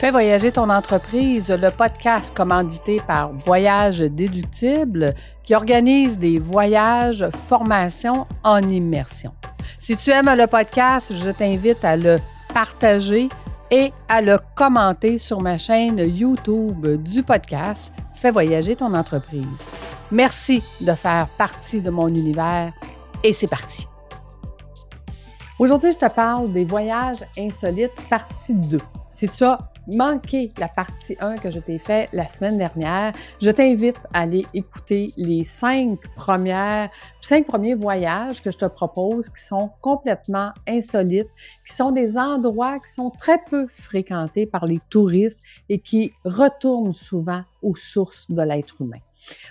Fais voyager ton entreprise, le podcast commandité par Voyage Déductible qui organise des voyages, formations en immersion. Si tu aimes le podcast, je t'invite à le partager et à le commenter sur ma chaîne YouTube du podcast Fais voyager ton entreprise. Merci de faire partie de mon univers et c'est parti. Aujourd'hui, je te parle des voyages insolites partie 2. Si tu as manqué la partie 1 que je t'ai fait la semaine dernière, je t'invite à aller écouter les cinq premières, cinq premiers voyages que je te propose qui sont complètement insolites, qui sont des endroits qui sont très peu fréquentés par les touristes et qui retournent souvent aux sources de l'être humain.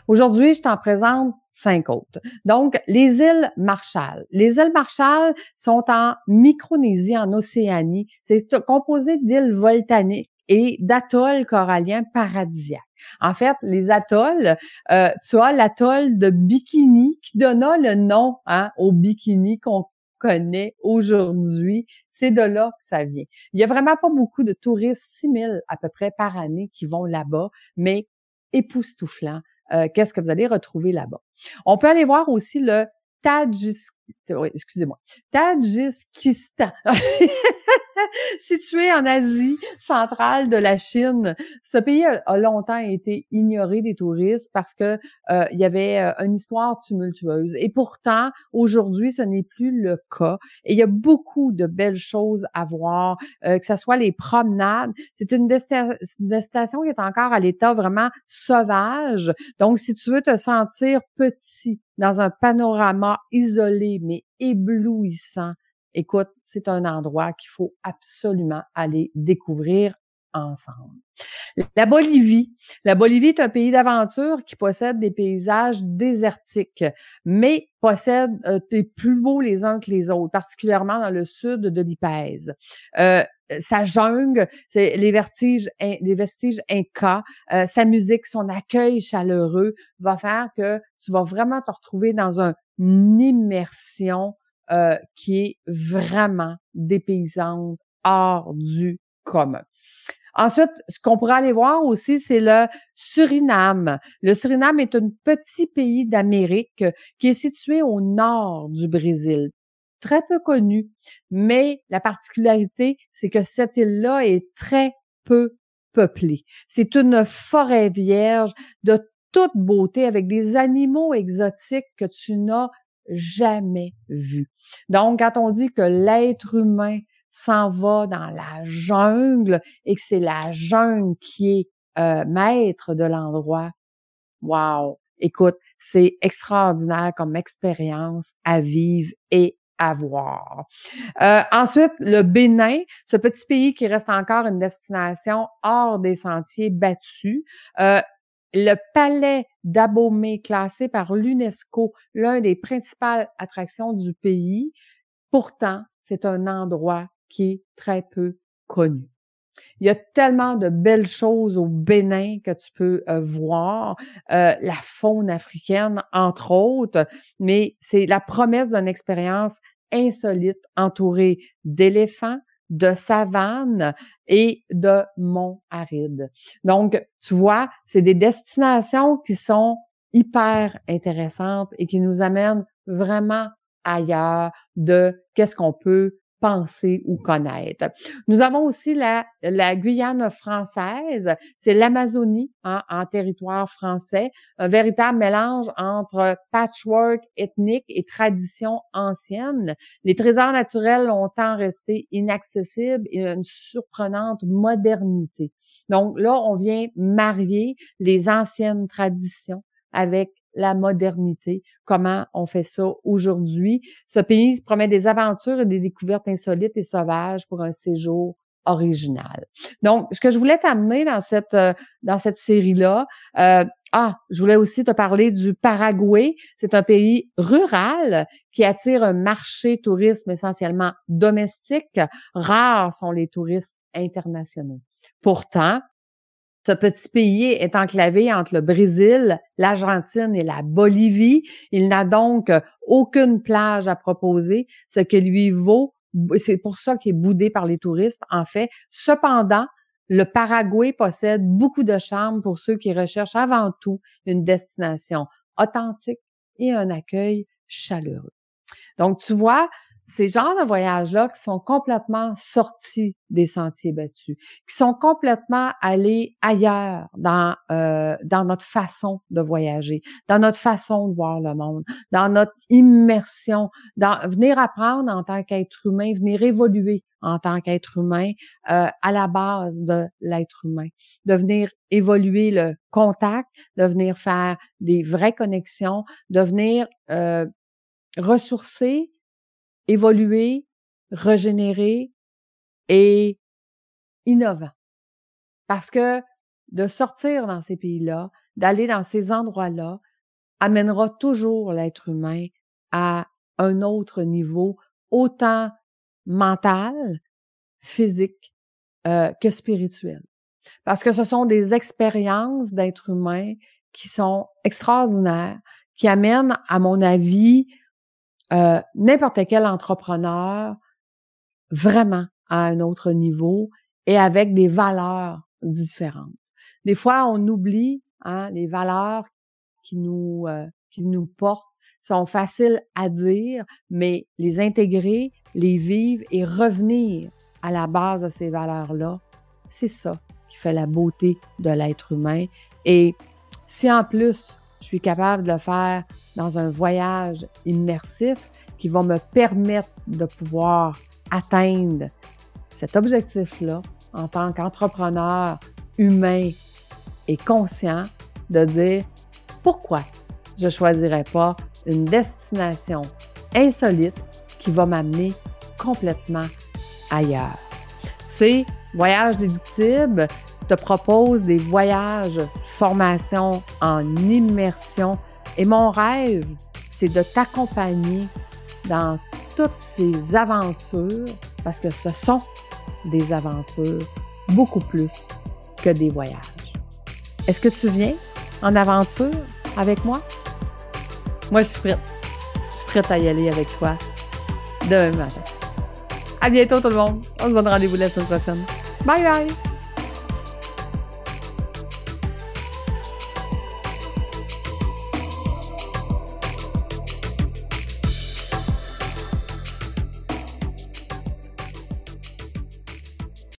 Aujourd'hui, je t'en présente cinq autres. Donc, les îles Marshall. Les îles Marshall sont en Micronésie, en Océanie. C'est composé d'îles volcaniques et d'atolls coralliens paradisiaques. En fait, les atolls, euh, tu as l'atoll de Bikini qui donna le nom hein, au bikini qu'on connaît aujourd'hui. C'est de là que ça vient. Il y a vraiment pas beaucoup de touristes, 6 000 à peu près par année qui vont là-bas, mais époustouflant. Euh, qu'est-ce que vous allez retrouver là-bas? On peut aller voir aussi le Tadjikistan. excusez-moi. Tadjikistan. Situé en Asie centrale de la Chine, ce pays a, longtemps été ignoré des touristes parce que euh, il y avait euh, une histoire tumultueuse. Et pourtant, aujourd'hui, ce n'est plus le cas. Et il y a beaucoup de belles choses à voir, euh, que ce soit les promenades. C'est une, destination qui est encore à l'état vraiment sauvage. Donc, si tu veux te sentir petit dans un panorama isolé mais éblouissant, écoute, c'est un endroit qu'il faut absolument aller découvrir ensemble. La Bolivie. La Bolivie est un pays d'aventure qui possède des paysages désertiques, mais possède euh, des plus beaux les uns que les autres, particulièrement dans le sud de l'Ipèze. Euh, sa jungle, c'est les vertiges, les vestiges incas, euh, sa musique, son accueil chaleureux va faire que tu vas vraiment te retrouver dans une immersion euh, qui est vraiment dépaysante, hors du commun. Ensuite, ce qu'on pourrait aller voir aussi, c'est le Suriname. Le Suriname est un petit pays d'Amérique qui est situé au nord du Brésil. Très peu connu, mais la particularité, c'est que cette île-là est très peu peuplée. C'est une forêt vierge de toute beauté avec des animaux exotiques que tu n'as jamais vu. Donc, quand on dit que l'être humain s'en va dans la jungle et que c'est la jungle qui est euh, maître de l'endroit, wow! Écoute, c'est extraordinaire comme expérience à vivre et à voir. Euh, ensuite, le Bénin, ce petit pays qui reste encore une destination hors des sentiers battus. Euh, le palais d'Abomey, classé par l'UNESCO, l'un des principales attractions du pays. Pourtant, c'est un endroit qui est très peu connu. Il y a tellement de belles choses au Bénin que tu peux euh, voir, euh, la faune africaine, entre autres, mais c'est la promesse d'une expérience insolite entourée d'éléphants, de savane et de monts arides. Donc, tu vois, c'est des destinations qui sont hyper intéressantes et qui nous amènent vraiment ailleurs de qu'est-ce qu'on peut penser ou connaître. Nous avons aussi la, la Guyane française, c'est l'Amazonie hein, en territoire français, un véritable mélange entre patchwork ethnique et tradition ancienne. Les trésors naturels longtemps resté inaccessibles et une surprenante modernité. Donc là, on vient marier les anciennes traditions avec la modernité, comment on fait ça aujourd'hui? Ce pays promet des aventures et des découvertes insolites et sauvages pour un séjour original. Donc, ce que je voulais t'amener dans cette euh, dans cette série-là, euh, ah, je voulais aussi te parler du Paraguay. C'est un pays rural qui attire un marché tourisme essentiellement domestique. Rares sont les touristes internationaux. Pourtant, ce petit pays est enclavé entre le Brésil, l'Argentine et la Bolivie. Il n'a donc aucune plage à proposer, ce qui lui vaut, c'est pour ça qu'il est boudé par les touristes, en fait. Cependant, Le Paraguay possède beaucoup de charme pour ceux qui recherchent avant tout une destination authentique et un accueil chaleureux. Donc, tu vois, ces genres de voyages-là qui sont complètement sortis des sentiers battus, qui sont complètement allés ailleurs dans, euh, dans notre façon de voyager, dans notre façon de voir le monde, dans notre immersion, dans venir apprendre en tant qu'être humain, venir évoluer en tant qu'être humain euh, à la base de l'être humain, de venir évoluer le contact, de venir faire des vraies connexions, de venir euh, ressourcer évoluer, régénérer et innovant. Parce que de sortir dans ces pays-là, d'aller dans ces endroits-là, amènera toujours l'être humain à un autre niveau, autant mental, physique euh, que spirituel. Parce que ce sont des expériences d'être humain qui sont extraordinaires, qui amènent, à mon avis, euh, n'importe quel entrepreneur vraiment à un autre niveau et avec des valeurs différentes. Des fois, on oublie hein, les valeurs qui nous euh, qui nous portent sont faciles à dire, mais les intégrer, les vivre et revenir à la base de ces valeurs-là, c'est ça qui fait la beauté de l'être humain. Et si en plus je suis capable de le faire dans un voyage immersif qui va me permettre de pouvoir atteindre cet objectif-là en tant qu'entrepreneur humain et conscient de dire pourquoi je ne choisirais pas une destination insolite qui va m'amener complètement ailleurs. C'est Voyage déductible te propose des voyages, formations en immersion. Et mon rêve, c'est de t'accompagner dans toutes ces aventures, parce que ce sont des aventures beaucoup plus que des voyages. Est-ce que tu viens en aventure avec moi? Moi, je suis prête. Je suis prête à y aller avec toi demain matin. À bientôt tout le monde. On se donne rendez-vous la semaine prochaine. Bye bye!